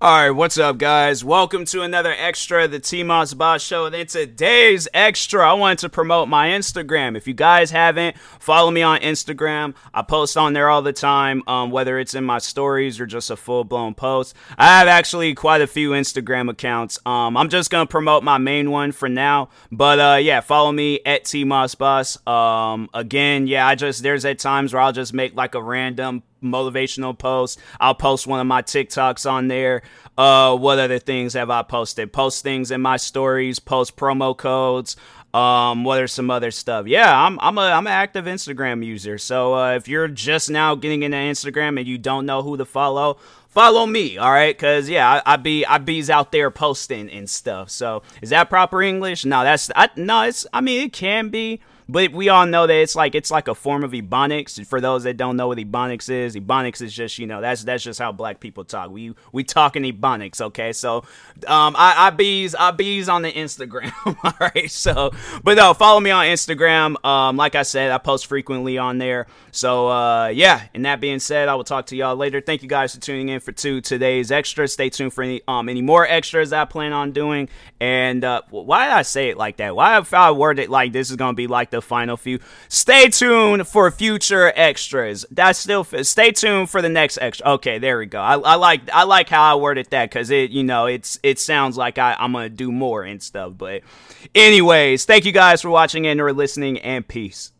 All right, what's up, guys? Welcome to another extra of the T Moss Boss Show. And in today's extra, I wanted to promote my Instagram. If you guys haven't, follow me on Instagram. I post on there all the time, um, whether it's in my stories or just a full blown post. I have actually quite a few Instagram accounts. Um, I'm just gonna promote my main one for now, but uh, yeah, follow me at T Moss Boss. Um, again, yeah, I just there's at times where I'll just make like a random motivational post. I'll post one of my TikToks on there. Uh, what other things have I posted? Post things in my stories, post promo codes. Um, what are some other stuff? Yeah, I'm I'm a I'm an active Instagram user. So uh, if you're just now getting into Instagram and you don't know who to follow, follow me, all right? Cause yeah, I, I be I be's out there posting and stuff. So is that proper English? No, that's I, no. It's I mean it can be. But we all know that it's like it's like a form of ebonics. For those that don't know what ebonics is, ebonics is just you know that's that's just how black people talk. We we talk in ebonics, okay? So um, I I bees I bees on the Instagram, all right. So but no, follow me on Instagram. Um, like I said, I post frequently on there. So uh, yeah. And that being said, I will talk to y'all later. Thank you guys for tuning in for two today's extra. Stay tuned for any um any more extras I plan on doing. And uh, why did I say it like that? Why if I word it like this is gonna be like the the final few. Stay tuned for future extras. That's still stay tuned for the next extra. Okay, there we go. I, I like I like how I worded that because it you know it's it sounds like I, I'm gonna do more and stuff. But anyways, thank you guys for watching and or listening, and peace.